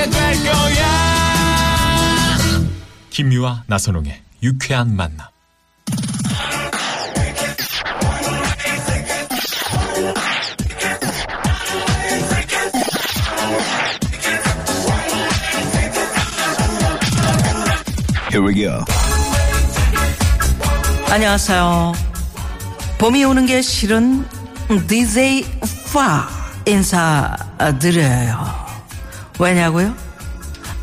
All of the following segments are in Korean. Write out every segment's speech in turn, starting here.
좋아하게 될 거야. 김유와 나선홍의 유쾌한 만남. Here we go. 안녕하세요. 봄이 오는 게 싫은 DJ 파 인사드려요. 왜냐고요?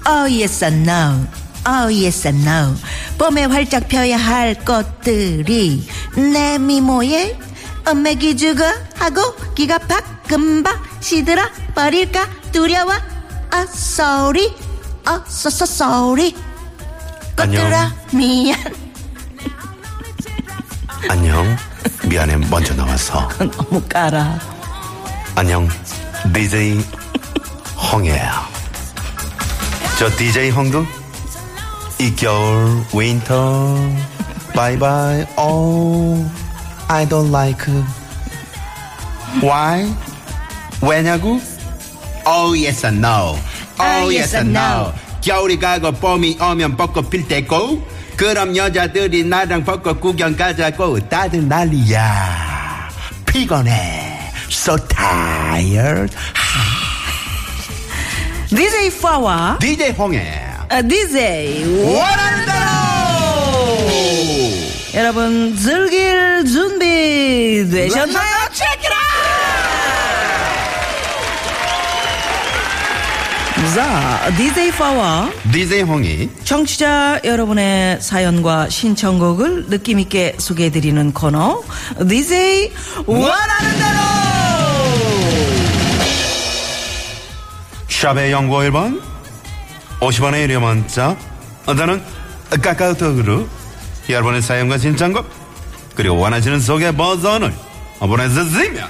Oh yes and no. Oh yes and no. 봄에 활짝 펴야 할 것들이 내 미모에 엄매기 주고 하고 기가 팍 금방 시들어 버릴까 두려워. 아 sorry. 아 so so sorry. 것들아 미안. 안녕. 미안해. 먼저 나와서. 너무 깔아. 안녕. DJ 홍이에요. 저 DJ 홍도 이 겨울 winter bye bye oh I don't like Why? 왜냐고? Oh yes and no. Oh yes and no. 겨울이 가고 봄이 오면 벚꽃 필 때고 그럼 여자들이 나랑 벚꽃 구경 가자고 다들 난리야. 피곤해. So tired DJ 파와 DJ 홍해. 아, DJ 원하는 대로! 여러분 즐길 준비 되셨나요? 자, DJ 파와 DJ 홍이 청취자 여러분의 사연과 신청곡을 느낌있게 소개해드리는 코너 DJ 원하는 대로 샵의 연구 1번 50원의 유료 문자 어제는 카카오톡으로 여러분의 사연과 신청곡 그리고 원하시는 소개 버전을 보내주시면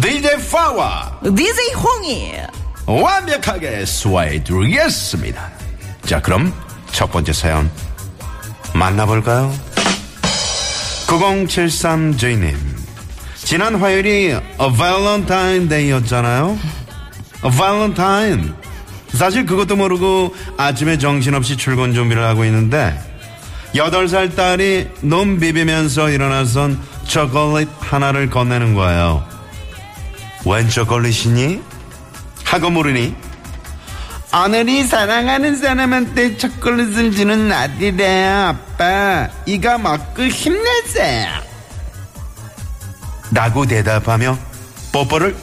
DJ 파와 DJ 홍이 완벽하게 소화해 드리겠습니다. 자 그럼 첫 번째 사연 만나볼까요? 9073J님 지난 화요일이 발렌타인 데이였잖아요 발렌타인 사실 그것도 모르고 아침에 정신없이 출근 준비를 하고 있는데 8살 딸이 눈 비비면서 일어나선 초콜릿 하나를 건네는 거예요. 웬 초콜릿이니? 하고 물으니 아들이 사랑하는 사람한테 초콜릿을 주는 날이래 아빠. 이가 먹고 힘내세요. 라고 대답하며 뽀뽀를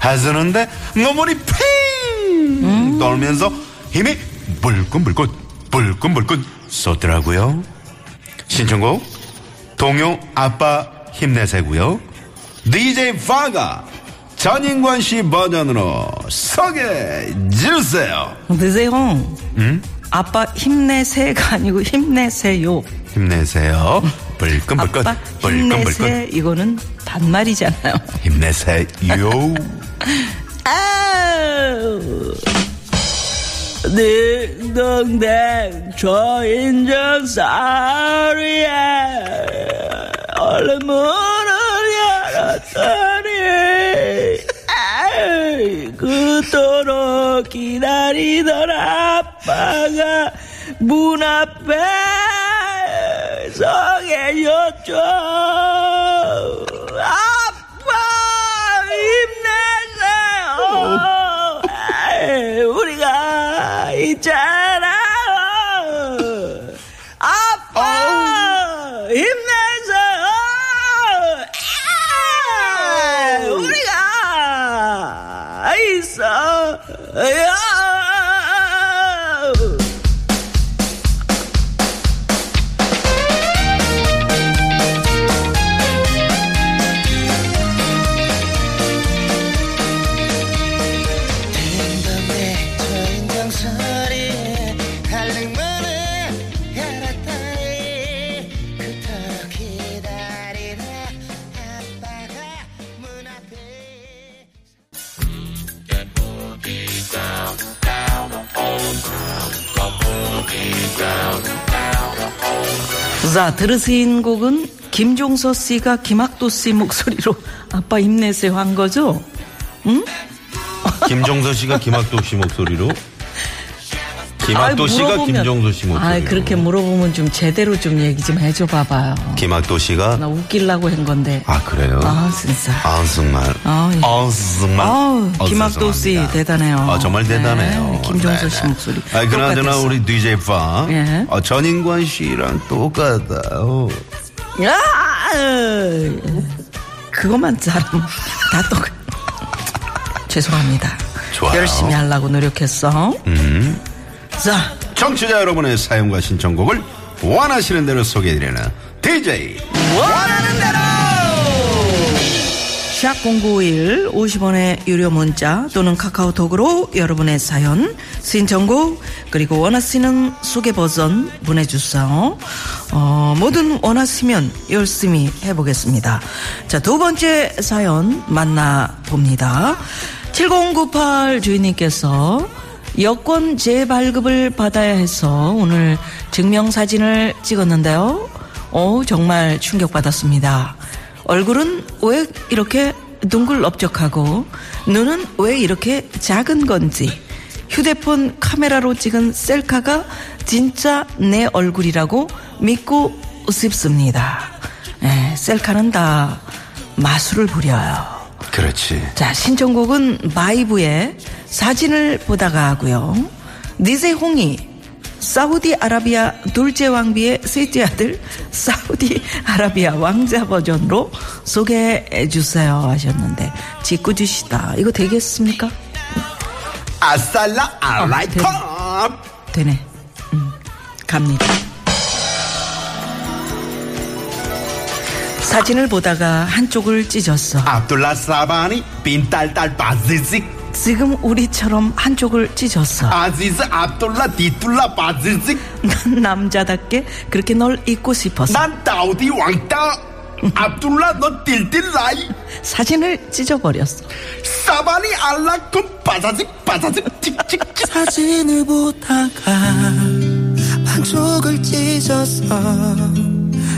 하시는데 눈물이 핑 떨면서 힘이 불끈불끈 불끈불끈 쏟더라고요. 신청곡 동요 아빠 힘내세고요. DJ 파가 전인권 씨 버전으로 소개해 주세요. DJ 홍 아빠 힘내세가 아니고 힘내세요. 힘내세요. 불끈불끈 아빠 불끈불끈. 힘내세 이거는 반말이잖아요. 힘내세요. 아우! 딩동댕 저 인정 사리에 얼른 문을 열었더니. 그토록 기다리던 아빠가 문 앞에 서계셨죠 아빠 힘내세요 아이, 우리가 있 자, 들으신 곡은 김종서 씨가 김학도 씨 목소리로 아빠 힘내세요 한 거죠? 김종서 씨가 김학도 씨 목소리로 김학도 씨가 김종서 씨 목소리로 아이, 그렇게 물어보면 좀 제대로 좀 얘기 좀 해줘 봐봐요. 김학도 씨가 나 웃기려고 한 건데. 아 그래요? 아, 진짜. 아 정말. 아, 예. 아 정말. 아우, 어, 김학도 씨 죄송합니다. 대단해요. 아 정말 네, 대단해요. 김종서 씨 목소리 아 그나저나 똑같았어. 우리 DJ 파 예. 어, 전인권 씨랑 똑같아요. 야! 그것만 잘하면 다 똑. 죄송합니다. 좋아요. 열심히 하려고 노력했어. 음. 자, 청취자 여러분의 사연과 신청곡을 원하시는 대로 소개해드리는 DJ 원하는 대로! 샵0951 50원의 유료 문자 또는 카카오톡으로 여러분의 사연, 신청곡 그리고 원하시는 소개 버전 보내주세요. 어, 뭐든 원하시면 열심히 해보겠습니다. 자, 두 번째 사연 만나봅니다. 7098 주인님께서 여권 재발급을 받아야 해서 오늘 증명사진을 찍었는데요. 어, 정말 충격받았습니다. 얼굴은 왜 이렇게 둥글업적하고 눈은 왜 이렇게 작은 건지 휴대폰 카메라로 찍은 셀카가 진짜 내 얼굴이라고 믿고 싶습니다. 예, 셀카는 다 마술을 부려요. 그렇지. 자, 신청곡은 마이브의 사진을 보다가 하고요. 니세홍이 사우디아라비아 둘째 왕비의 셋째 아들 사우디아라비아 왕자 버전으로 소개해 주세요 하셨는데 짓궂으시다. 이거 되겠습니까? 아살라 알라이컵. 되네. 음, 갑니다. 사진을 보다가 한쪽을 찢었어. 압둘라 사바니 빈딸딸 바지직 지금 우리처럼 한쪽을 찢었어. 아지즈 압둘라 디툴라 바지직 난 남자답게 그렇게 널 잊고 싶었어. 난 다우디 왕따 압둘라 너 딜딜라이 사진을 찢어버렸어. 사바니 알라콤 바자직 바자직 찍찍찍 사진을 보다가 반쪽을 찢었어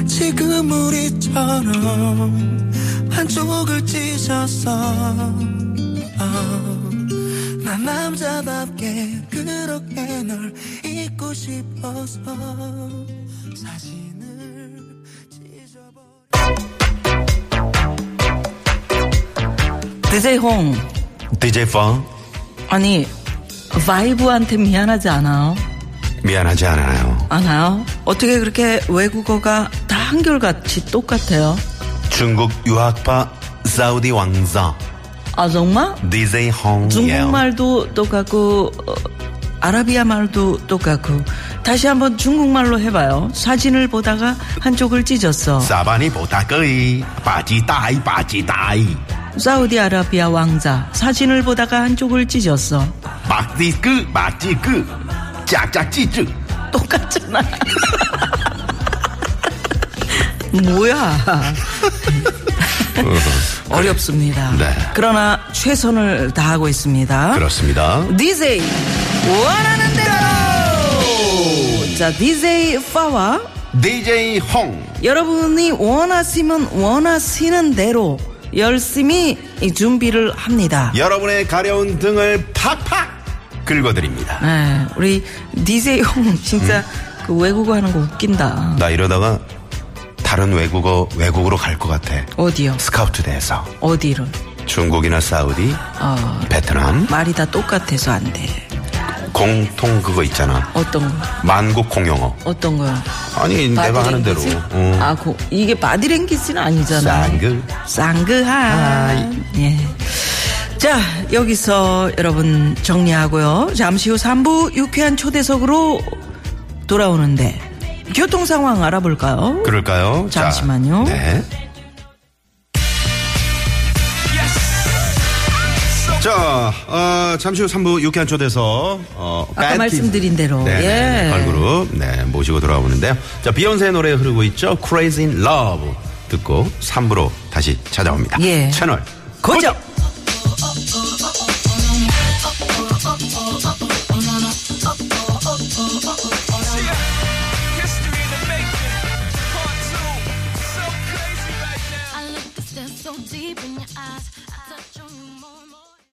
지금 우리처럼 반쪽을 찢었어 어, 난 남자답게 그렇게 널 잊고 싶어서 사진을 찢어버려 DJ 홍, DJ 펑 아니, 바이브한테 미안하지 않아요? 미안하지 않아요 않아요? 어떻게 그렇게 외국어가 다 한결같이 똑같아요? 중국 유학파 사우디 왕자 아, 정말? DJ 홍 중국말도 똑같고, 어, 아라비아 말도 똑같고. 다시 한번 중국말로 해봐요. 사진을 보다가 한쪽을 찢었어. 사바니 보다거이 바지다이 바지다이 사우디아라비아 왕자. 사진을 보다가 한쪽을 찢었어. 막디그 막지그 짝짝찌즈 똑같잖아. 뭐야. 어렵습니다. 네. 그러나 최선을 다하고 있습니다. 그렇습니다 DJ 원하는 대로. 자, DJ 파와 DJ 홍 여러분이 원하시면 원하시는 대로 열심히 준비를 합니다. 여러분의 가려운 등을 팍팍 긁어드립니다 네, 우리 DJ 형 진짜 그 외국어 하는 거 웃긴다. 나 이러다가 다른 외국어 외국으로 갈 것 같아 어디요? 스카우트 돼서 어디로? 중국이나 사우디 어, 베트남 말이 다 똑같아서 안 돼. 공통 그거 있잖아 어떤 거? 만국 공용어 어떤 거요? 아니 내가 하는 대로? 어. 아, 고, 이게 바디랭귀지는 아니잖아. 쌍그 쌍그한. 예. 자, 여기서 여러분 정리하고요. 잠시 후 3부 유쾌한 초대석으로 돌아오는데 교통 상황 알아볼까요? 그럴까요? 자, 잠시만요. 네. 자, 어, 잠시 후 3부 유쾌한 초대서 어, 아까 밴드 말씀드린 대로, 네, 네, 예. 걸그룹 네, 모시고 돌아오는데요. 자, 비욘세의 노래 흐르고 있죠. Crazy in Love 듣고 3부로 다시 찾아옵니다. 예. 채널 고정! 아